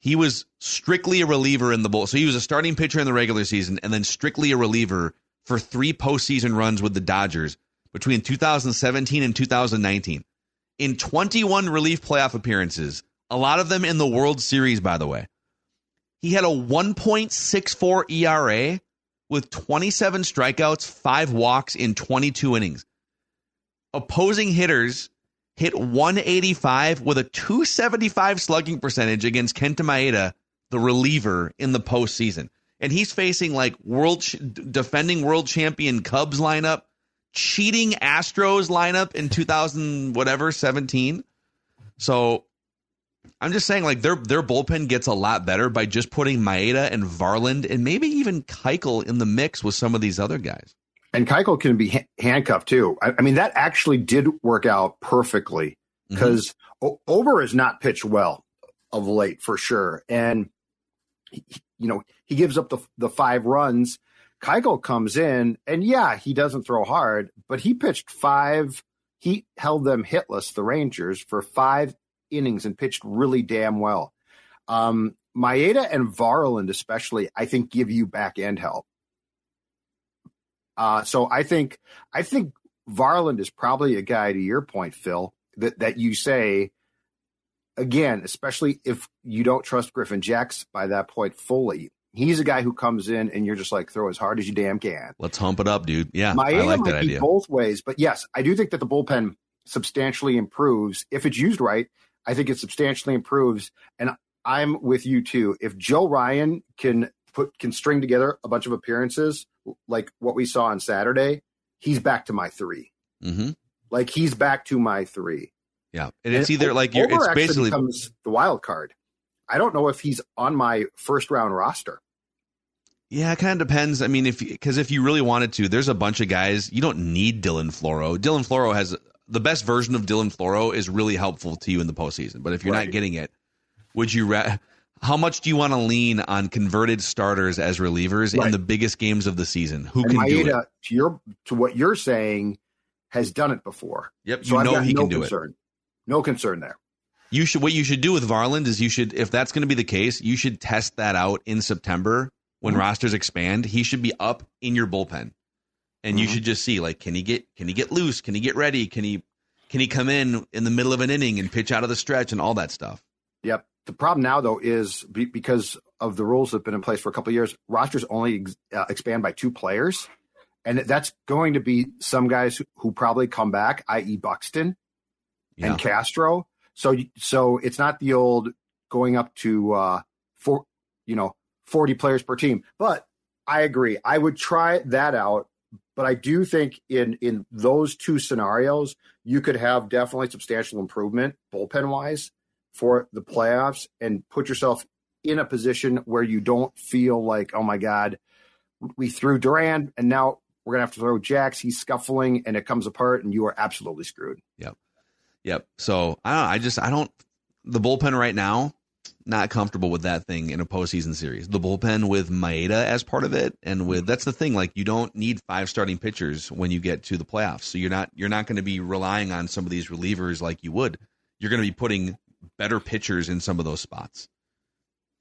he was strictly a reliever in the bowl. So he was a starting pitcher in the regular season and then strictly a reliever for three postseason runs with the Dodgers between 2017 and 2019. In 21 relief playoff appearances, a lot of them in the World Series, by the way. He had a 1.64 ERA with 27 strikeouts, five walks in 22 innings. Opposing hitters hit 185 with a 275 slugging percentage against Kenta Maeda, the reliever in the postseason. And he's facing like world defending world champion Cubs lineup, cheating Astros lineup in 2000 whatever 17. So I'm just saying, like their their bullpen gets a lot better by just putting Maeda and Varland and maybe even Keuchel in the mix with some of these other guys. And Keuchel can be ha- handcuffed too. I, I, mean, that actually did work out perfectly because mm-hmm. o- Ober has not pitched well of late for sure, and he, you know he gives up the the five runs. Keuchel comes in, and yeah, he doesn't throw hard, but he pitched five. He held them hitless, the Rangers, for five innings and pitched really damn well. Um, Maeda and Varland, especially, I think give you back end help. Uh, so I think I think Varland is probably a guy to your point, Phil, that that you say again, especially if you don't trust Griffin Jax by that point fully. He's a guy who comes in and you're just like throw as hard as you damn can. Let's hump it up, dude. Yeah, Maeda I like might that be idea. both ways, but yes, I do think that the bullpen substantially improves if it's used right I think it substantially improves. And I'm with you too. If Joe Ryan can put can string together a bunch of appearances like what we saw on Saturday, he's back to my 3 mm-hmm. Like he's back to my three. Yeah, and it's either like you're. It's basically becomes the wild card. I don't know if he's on my first round roster. Yeah, it kind of depends. I mean, if because if you really wanted to, there's a bunch of guys. You don't need Dylan Floro. Dylan Floro has the best version of Dylan Floro is really helpful to you in the postseason. But if you're right. not getting it, would you? Ra- how much do you want to lean on converted starters as relievers right. in the biggest games of the season? Who and can Maeda, do it? To your to what you're saying, has done it before. Yep, so you know he no can do concern. it. No concern there. You should. What you should do with Varland is you should, if that's going to be the case, you should test that out in September when mm-hmm. rosters expand. He should be up in your bullpen and mm-hmm. you should just see like can he get can he get loose can he get ready can he can he come in in the middle of an inning and pitch out of the stretch and all that stuff yep the problem now though is be, because of the rules that have been in place for a couple of years rosters only ex, uh, expand by two players and that's going to be some guys who, who probably come back i.e buxton yeah. and castro so so it's not the old going up to uh for you know 40 players per team but i agree i would try that out but I do think in in those two scenarios, you could have definitely substantial improvement bullpen wise for the playoffs and put yourself in a position where you don't feel like, oh my God, we threw Duran and now we're gonna have to throw Jax. He's scuffling and it comes apart and you are absolutely screwed. Yep. Yep. So I don't I just I don't the bullpen right now not comfortable with that thing in a postseason series. The bullpen with Maeda as part of it, and with mm-hmm. that's the thing. Like you don't need five starting pitchers when you get to the playoffs, so you're not you're not going to be relying on some of these relievers like you would. You're going to be putting better pitchers in some of those spots.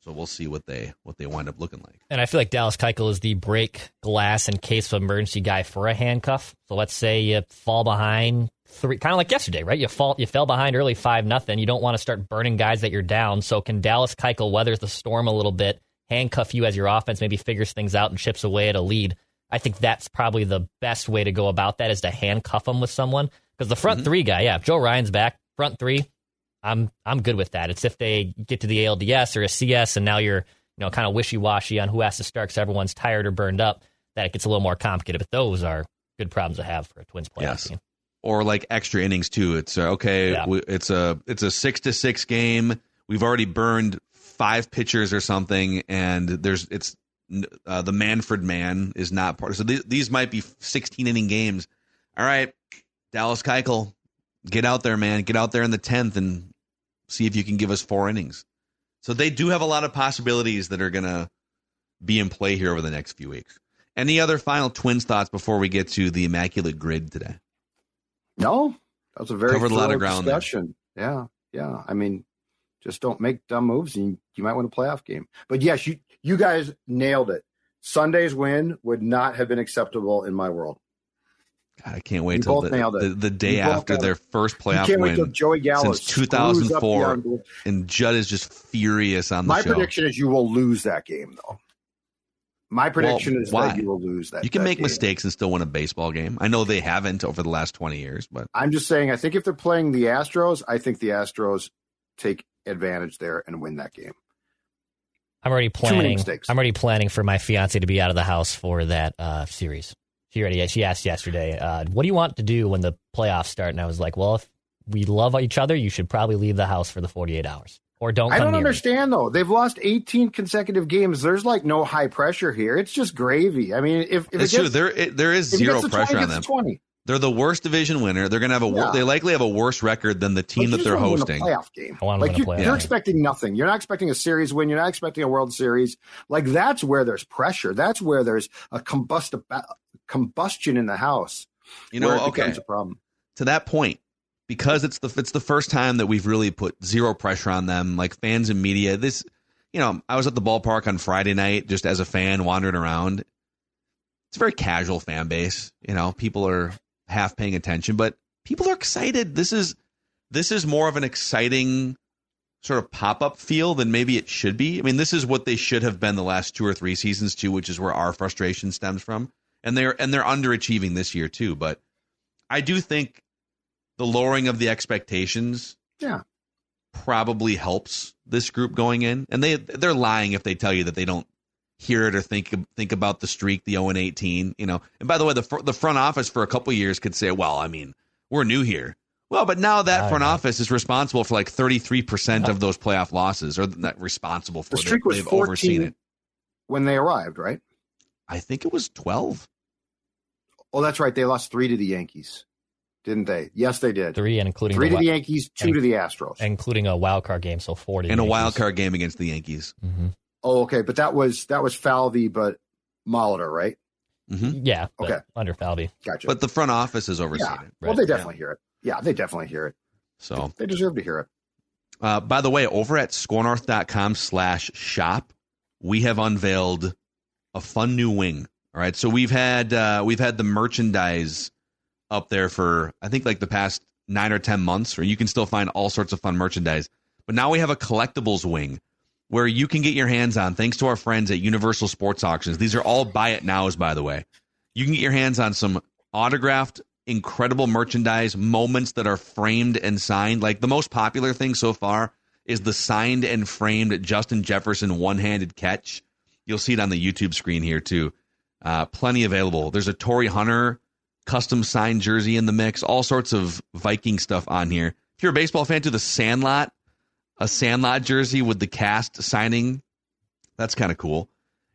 So we'll see what they what they wind up looking like. And I feel like Dallas Keuchel is the break glass in case of emergency guy for a handcuff. So let's say you fall behind three, kind of like yesterday, right? You fall, you fell behind early five nothing. You don't want to start burning guys that you're down. So can Dallas Keuchel weather the storm a little bit, handcuff you as your offense maybe figures things out and chips away at a lead? I think that's probably the best way to go about that is to handcuff them with someone because the front mm-hmm. three guy, yeah, Joe Ryan's back, front three, I'm I'm good with that. It's if they get to the ALDS or a CS and now you're you know kind of wishy washy on who has to start because everyone's tired or burned up. that it gets a little more complicated. But those are good problems to have for a Twins playoff Yes. team. Or like extra innings too. It's uh, okay. Yeah. we- It's a it's a six to six game. We've already burned five pitchers or something, and there's it's uh, the Manfred man is not part. So th- these might be sixteen inning games. All right, Dallas Keuchel, get out there, man. Get out there in the tenth and see if you can give us four innings. So they do have a lot of possibilities that are gonna be in play here over the next few weeks. Any other final Twins thoughts before we get to the immaculate grid today? No, that was a very Covered a lot of ground there. Yeah, yeah. I mean, just don't make dumb moves, and you, you might win a playoff game. But yes, you you guys nailed it. Sunday's win would not have been acceptable in my world. God, I can't wait You till the, the, the day You after their first You playoff can't wait till win. Joey Gallo since 2004. up the unbelievable- And Judd is just furious on the My show. prediction is you will lose that game, though. My prediction is why? that you will lose that. you can that make game. mistakes and still win a baseball game. I know they haven't over the last 20 years, but I'm just saying. I think if they're playing the Astros, I think the Astros take advantage there and win that game. I'm already Too many planning. mistakes. I'm already planning for my fiance to be out of the house for that uh, series. She already she asked yesterday, uh, "What do you want to do when the playoffs start?" And I was like, "Well, if we love each other, you should probably leave the house for the 48 hours, or don't." I don't near me." understand though. They've lost 18 consecutive games. There's like no high pressure here. It's just gravy. I mean, if, if it's it true. There, it, there is zero gets pressure 20, on them. 20. They're the worst division winner. They're gonna have a. Yeah. They likely have a worse record than the team that they're hosting. Win a playoff game. I wanna like win a you, playoff you're game. expecting nothing. You're not expecting a series win. You're not expecting a World Series. Like that's where there's pressure. That's where there's a combust combustion in the house. You know, okay. a problem. to that point because it's the it's the first time that we've really put zero pressure on them like fans and media this you know i was at the ballpark on friday night just as a fan wandering around. It's a very casual fan base you know people are half paying attention but people are excited. This is this is more of an exciting sort of pop-up feel than maybe it should be. I mean this is what they should have been the last two or three seasons too which is where our frustration stems from. And they're and they're underachieving this year too but I do think the lowering of the expectations Yeah. probably helps this group going in. And they they're lying if they tell you that they don't hear it or think think about the streak, the 0 and 18, you know. And by the way, the fr- the front office for a couple of years could say, "Well, I mean, we're new here." Well, but now that I front know. office is responsible for like 33% of those playoff losses or not responsible for The They- streak was they've overseen 14 it. when they arrived, right? I think it was 12. Oh, that's right. They lost three to the Yankees, didn't they? Yes, they did. three, and including Three the, to the Yankees, two and- to the Astros. including a wild card game, so 40 In a Yankees. wild card game against the Yankees. hmm oh, okay, but that was that was Falvey, but Molitor, right? hmm Yeah, Okay. under Falvey. Gotcha. But the front office is overseen yeah, it. well, right, they yeah. definitely hear it. Yeah, they definitely hear it. So They deserve to hear it. Uh, by the way, over at scorenorth.com slash shop, we have unveiled a fun new wing. All right. So we've had uh, we've had the merchandise up there for I think like the past nine or ten months, where you can still find all sorts of fun merchandise. But now we have a collectibles wing where you can get your hands on, thanks to our friends at Universal Sports Auctions. These are all buy it nows, by the way. You can get your hands on some autographed, incredible merchandise, moments that are framed and signed. Like the most popular thing so far is the signed and framed Justin Jefferson one handed catch. You'll see it on the YouTube screen here too. Uh, plenty available. There's a Torii Hunter custom signed jersey in the mix, all sorts of Viking stuff on here. If you're a baseball fan, to the Sandlot, a Sandlot jersey with the cast signing. That's kind of cool.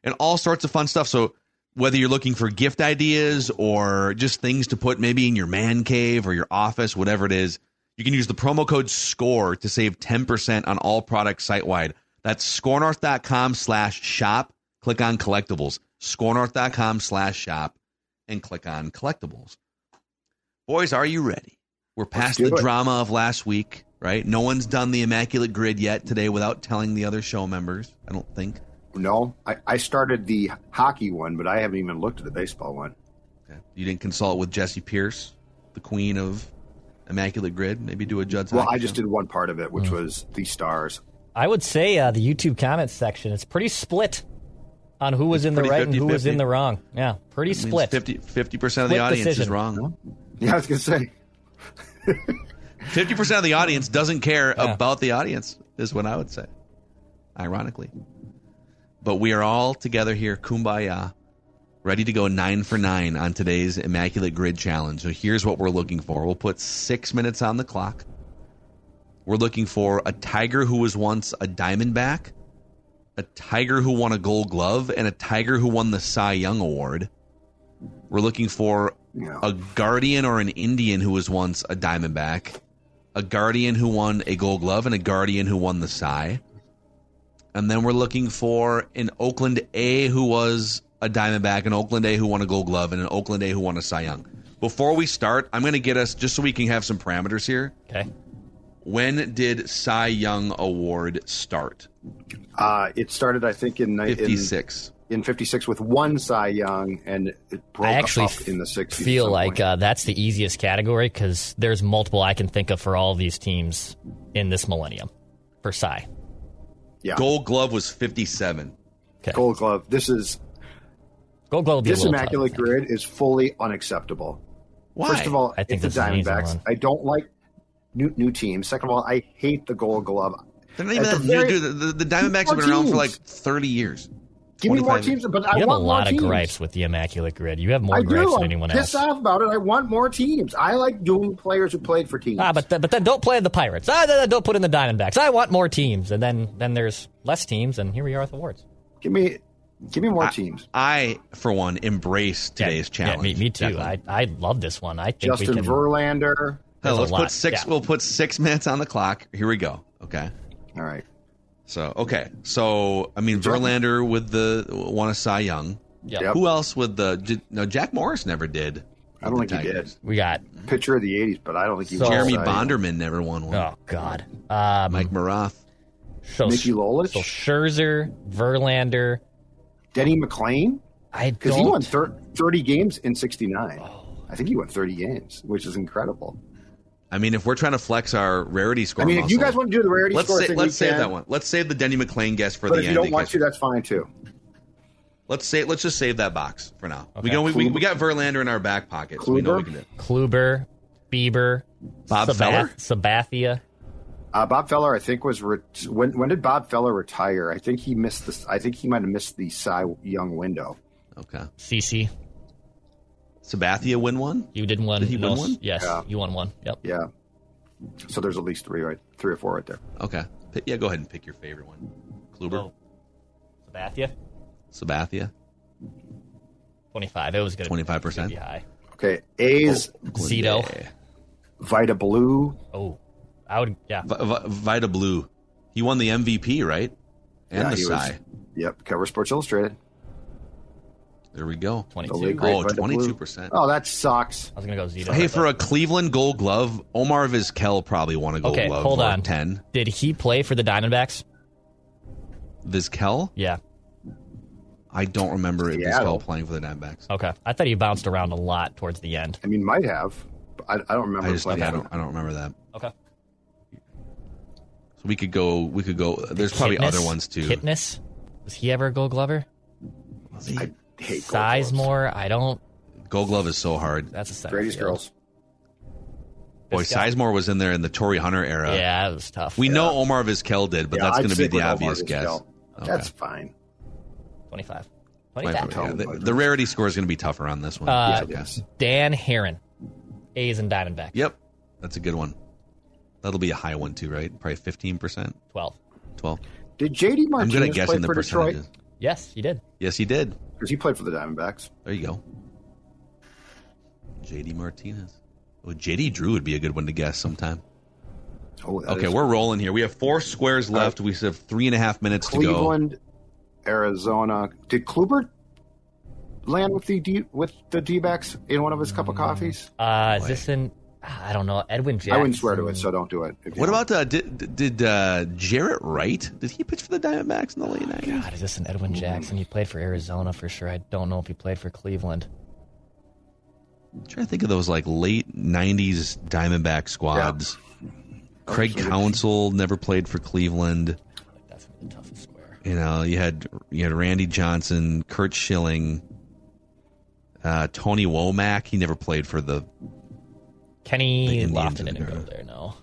And all sorts of fun stuff. So whether you're looking for gift ideas or just things to put maybe in your man cave or your office, whatever it is, you can use the promo code SCORE to save 10% on all products site wide. That's scorenorth.com slash shop. Click on collectibles. Scorenorth.com slash shop and click on collectibles. Boys, are you ready? We're past the it. drama of last week, right? No one's done the Immaculate Grid yet today without telling the other show members, I don't think. No, I, I started the hockey one, but I haven't even looked at the baseball one. Okay. You didn't consult with Jesse Pierce, the queen of Immaculate Grid. Maybe do a Judd's. Well, I just show? did one part of it, which was the stars. I would say uh, the YouTube comments section is pretty split on who was It's in the pretty right and who was 50-50. in the wrong. Yeah, pretty That split. 50 percent of the Split audience is wrong. Yeah, I was gonna say. Fifty percent of the audience doesn't care Yeah. about the audience. Is what I would say. Ironically, but we are all together here, kumbaya, ready to go nine for nine on today's Immaculate Grid Challenge. So here's what we're looking for. We'll put six minutes on the clock. We're looking for a Tiger who was once a Diamondback, a Tiger who won a Gold Glove, and a Tiger who won the Cy Young Award. We're looking for Yeah. a Guardian or an Indian who was once a Diamondback, a Guardian who won a Gold Glove, and a Guardian who won the Cy. And then we're looking for an Oakland A who was a Diamondback, an Oakland A who won a Gold Glove, and an Oakland A who won a Cy Young. Before we start, I'm going to get us just so we can have some parameters here. Okay. When did Cy Young Award start? Uh, it started, I think, in in, 56. in '56 with one Cy Young, and it broke I actually up in the '60s. feel like uh, that's the easiest category because there's multiple I can think of for all of these teams in this millennium for Cy. yeah, Gold Glove was 57. Okay. Gold Glove. This is Gold Glove would be a this little tough, immaculate grid is fully unacceptable. Why? First of all, I think it's the this is an easy Diamondbacks. I don't like new new teams. Second of all, I hate the Gold Glove. They're not even At that the new, dude. The, the Diamondbacks have More been around for like teams. 30 years. Give me more 25 teams, but I You have a want more lot of teams. gripes with the immaculate grid. You have more I gripes do. than I'm anyone pissed else. off about it. I want more teams. I like doing players who played for teams. Ah, but th- but then don't play the Pirates. Ah, then don't put in the Diamondbacks. I want more teams, and then then there's less teams, and here we are with awards. give me give me more I- teams. I, for one, embrace today's yeah, challenge. Yeah, me, me too. Definitely. I I love this one. I think we Justin can. Verlander. Hell, let's put six. yeah. We'll put six minutes on the clock. Here we go. Okay. All right. So okay. So I mean, Verlander with the won a Cy Young. Yeah. Yep. Who else with the? Did, no, Jack Morris never did. I don't think the he did. We got Pitcher of the '80s, but I don't think he. So- was Jeremy Bonderman never won one. oh god. Um, Mike Maroth. so, Mickey Lolich, so Scherzer, Verlander. Denny McLain, I because don't. he won thir- 30 games in '69. I think he won 30 games, which is incredible. I mean, if we're trying to flex our rarity score, I mean, if you guys want to do the rarity let's score say, thing, let's save can, that one. Let's save the Denny McLain guess for But the if end. you don't want to, that's fine too. let's say let's just save that box for now. We Okay. go. We, we, we got Verlander in our back pocket, so we know we Kluber? can do. Kluber, Bieber, Bob Feller? Sabathia. Uh, Bob Feller, I think, was re- when when did Bob Feller retire? I think he missed this. I think he might have missed the Cy Young window. Okay. CC. Sabathia win one. You did one. Did he win no, one? Yes, Yeah. you won one. Yep. Yeah. So there's at least three, right? Three or four right there. Okay. P- Yeah, go ahead and pick your favorite one. Kluber, Oh. Sabathia. Sabathia, Twenty-five. It was good. 25%? Be high. Okay. A's oh, Zito. Vida Blue. Oh, I would. Yeah. V- V- Vida Blue. He won the MVP, right? And Yeah, the he was- Yep. Cover Sports Illustrated. There we go. Twenty-two. late Oh, 22%. Oh, that sucks. I was gonna go Zito. Hey, for a Cleveland Gold Glove, Omar Vizquel probably won a Gold Okay, Glove. hold on. ten. Did he play for the Diamondbacks? Vizquel? Yeah. I don't remember Seattle. Vizquel playing for the Diamondbacks. Okay. I thought he bounced around a lot towards the end. I mean, might have. But I, I don't remember. I just yeah, I don't I don't remember that. Okay. So we could go. We could go. There's probably other ones too. Kitness. Was he ever a Gold Glover? I hate Gold Sizemore. I don't. Gold Glove is so hard. That's a center Brady's field. girls. Boy, This guy- Sizemore was in there in the Torii Hunter era. Yeah, it was tough. We know Omar Vizquel did, but Yeah, that's I'd going to be stick the with Omar obvious guess. Vizquel. That's fine. Twenty-five. Might- Twenty-five. yeah, the, the rarity score is going to be tougher on this one. Uh, It's. Yes. Dan Haren. A's and Diamondbacks. Yep, that's a good one. That'll be a high one too, right? Probably fifteen percent, Twelve. twelve. Did JD I'm Martinez good at play guessing the for Detroit? percentages. Yes, he did. Yes, he did. Because he played for the Diamondbacks. There you go. JD Martinez. Oh, JD Drew would be a good one to guess sometime. Oh, that Okay, is- we're rolling here. We have four squares left. We have three and a half minutes to go. Cleveland, Arizona. Did Kluber land with the D, with the D-backs in one of his cup of coffees? Uh, is this in? I don't know. Edwin Jackson. I wouldn't swear to it, so don't do it. What don't. about uh, did did uh, Jaret Wright? Did he pitch for the Diamondbacks in the late nineties? God, is this an Edwin Jackson? He played for Arizona for sure. I don't know if he played for Cleveland. I'm trying to think of those like late '90s Diamondback squads. Craig Absolutely. Counsell never played for Cleveland. That's the toughest square. You know, you had you had Randy Johnson, Curt Schilling, uh, Tony Womack. He never played for the. The Kenny Indians Lofton didn't go there. No.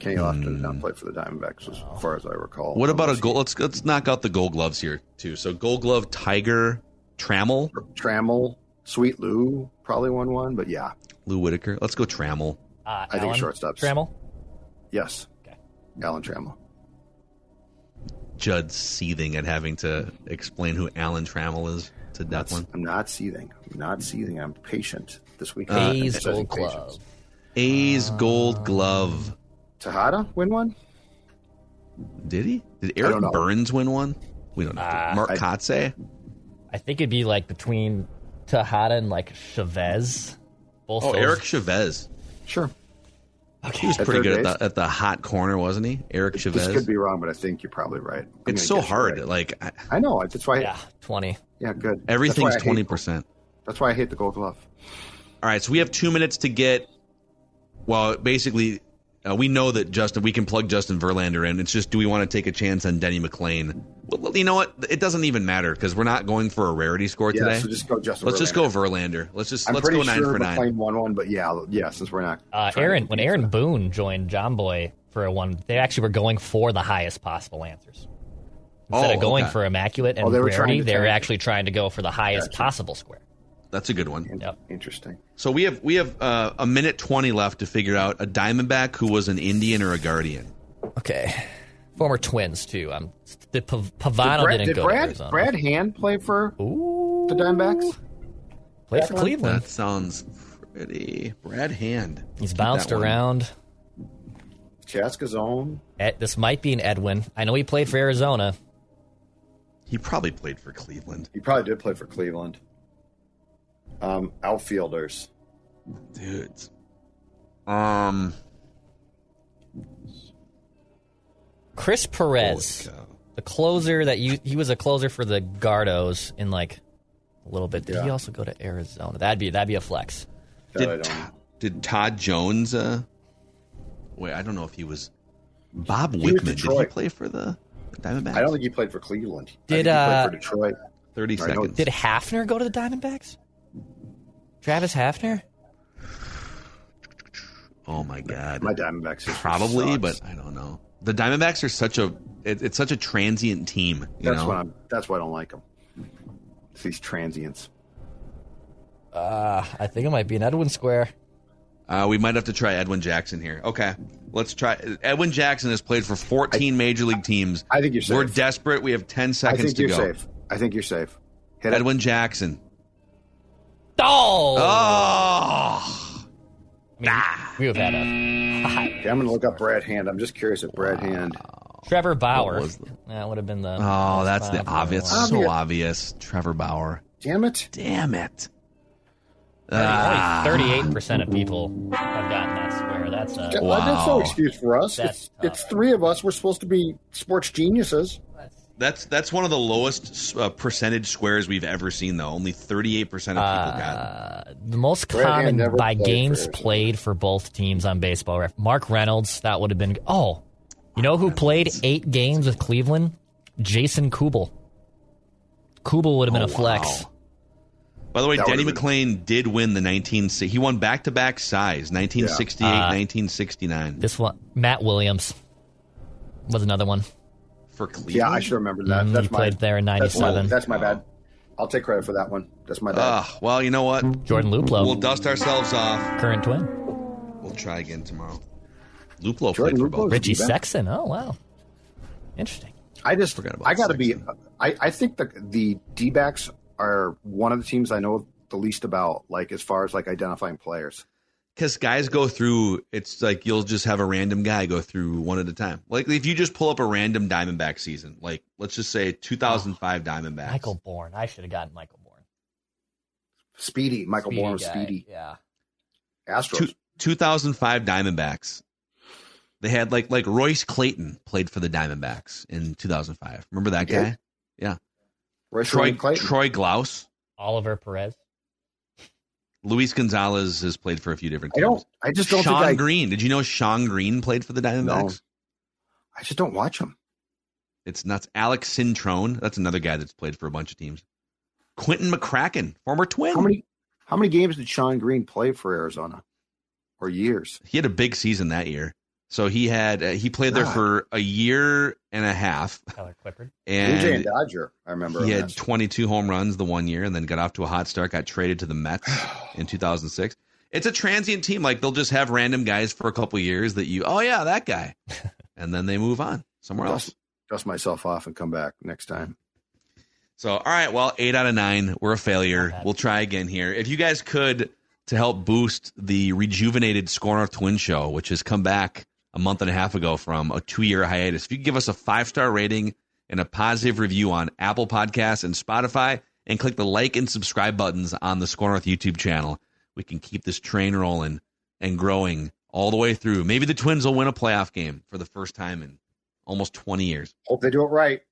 Kenny Lofton did not play for the Diamondbacks, as far as I recall. What about a Unless he- gold? Let's let's knock out the Gold Gloves here too. So Gold Glove Tiger Trammell, Trammell, Sweet Lou probably won one, but yeah, Lou Whitaker. Let's go Trammell. Uh, I think Alan shortstops. Trammell. yes. Okay. Alan Trammell. Judd seething at having to explain who Alan Trammell is to That's- Declan. I'm not seething. I'm not seething. I'm patient this week. A's Exercising Gold. Glove. A's Gold Glove. Tejada win one? Did he? Did don't Eric. Byrnes win one? We don't know. Uh, Mark I- Kotsay? I think it'd be like between Tejada and like Chavez. Both Oh, those- Eric Chavez. Sure. He was At pretty good at the, at the hot corner, wasn't he? Eric This Chavez. could be wrong, but I think you're probably right. I'm it's so hard. right. Like I, I know. That's why. Yeah, twenty. Yeah, good. Everything's why twenty percent. That's why I hate the Gold Glove. All right, so we have two minutes to get. Well, basically, uh, we know that Justin. We can plug Justin Verlander in. It's just, do we want to take a chance on Denny McLain? Well, you know what? It doesn't even matter because we're not going for a rarity score Yeah, today. so just go Justin. let's just Verlander. go Verlander. Let's just I'm let's go nine sure for nine. McLain won one, but yeah, yeah. Since we're not. Uh, Aaron, when Aaron for Boone joined John Boy for a one, they actually were going for the highest possible answers. Instead Oh, of going okay. for immaculate and Oh, they were rarity, they were actually trying to go for the highest Gotcha. possible square. That's a good one. Yep. Interesting. So we have we have uh, a minute twenty left to figure out a Diamondback who was an Indian or a Guardian. Okay. Former twins too. Um, the Pav- Pavano did Brad, didn't did go Brad, Arizona. Brad Hand play for Ooh, the Diamondbacks? played for Cleveland. That sounds pretty. Brad Hand. He's bounced around. Chaska's own. Ed, this might be an Edwin. I know he played for Arizona. He probably played for Cleveland. He probably did play for Cleveland. Um, outfielders. Dudes. Um. Chris Perez, the closer that you he was a closer for the Gardos in like a little bit. Did he also go to Arizona? That'd be that'd be a flex. Did, did Todd Jones? Uh, wait, I don't know if he was. Bob was Wickman. Did he play for the Diamondbacks? I don't think he played for Cleveland. I Did, think he uh, played for Detroit? Thirty seconds. Did Hafner go to the Diamondbacks? Travis Hafner? oh my god. My Diamondbacks history Probably, sucks. but I don't know. The Diamondbacks are such a. It, it's such a transient team. You that's know. what I'm. That's why I don't like them. It's these transients. Uh, I think it might be an Edwin Square. Uh, we might have to try Edwin Jackson here. Okay, let's try. Edwin Jackson has played for 14 major league teams. I think you're safe. We're desperate. We have 10 seconds I seconds think to you're go. safe. I think you're safe. Hit it. Edwin Jackson. Oh! Oh, I mean, we have had a Okay, I'm going to look up Brad Hand. I'm just curious if Brad Hand. Trevor Bauer. the- That would have been the. oh, that's the obvious. one. So Obvious. obvious. Trevor Bauer. Damn it. Damn it. Ah. Thirty-eight percent of people have gotten that square. That's a. Well, That's no excuse for us. It's, it's three of us. We're supposed to be sports geniuses. That's that's one of the lowest uh, percentage squares we've ever seen, though. Only 38 percent of people got. it. Uh, the most common by played games Arizona. played for both teams on baseball. Ref. Mark Reynolds, that would have been. Oh, you know who played eight games with Cleveland? Jason Kubel. Kubel would have been Oh, a flex. wow. By the way, That Denny would've been- McLain did win the 19. He won back to back size, 1968, Yeah. Uh, 1969 This one, Matt Williams was another one. For Cleveland. Yeah, I should remember that. Mm, that's he my, played there in '97. That's my, bad. I'll take credit for that one. That's my bad. Ah, well, you know what? Jordan Luplow, We'll dust ourselves off. current twin. We'll try again tomorrow. Luplow Jordan played for Luplow's both. Richie Sexson. Oh wow, interesting. I just Forgot about I got to be. I, I think the the D backs are one of the teams I know the least about. Like as far as like identifying players. Because guys go through, it's like you'll just have a random guy go through one at a time. Like if you just pull up a random Diamondback season, like let's just say 2005 Diamondbacks. Michael Bourn. I should have gotten Michael Bourn. Speedy, Michael Speedy Bourn, was. Speedy, Yeah. Astros. Two, 2005 Diamondbacks. They had like like Royce Clayton played for the Diamondbacks in 2005. Remember that guy? Yeah. Royce Troy Ryan Clayton. Troy Glaus. Oliver Perez. Luis Gonzalez has played for a few different teams. I don't. I just don't Shawn think I. Green. Did you know Shawn Green played for the Diamondbacks? No, I just don't watch them. It's nuts. Alex Cintron. That's another guy that's played for a bunch of teams. Quinton McCracken, former twin. How many? How many games did Shawn Green play for Arizona? Or years? He had a big season that year. So he had uh, he played there for a year and a half, Tyler Clippard. Blue Jay and and Dodger. I remember. he had as. 22 home runs the one year, and then got off to a hot start. Got traded to the Mets in 2006. It's a transient team. Like they'll just have random guys for a couple years that you, oh yeah, that guy, and then they move on somewhere else. dust, dust myself off and come back next time. So, all right, well, eight out of nine, we're a failure. We'll try again here. If you guys could, to help boost the rejuvenated Score North Twin Show, which has come back a month and a half ago from a two year hiatus, if you give us a five star rating and a positive review on Apple Podcasts and Spotify, and click the like and subscribe buttons on the Score North YouTube channel, we can keep this train rolling and growing all the way through. Maybe the Twins will win a playoff game for the first time in almost 20 years. Hope they do it right.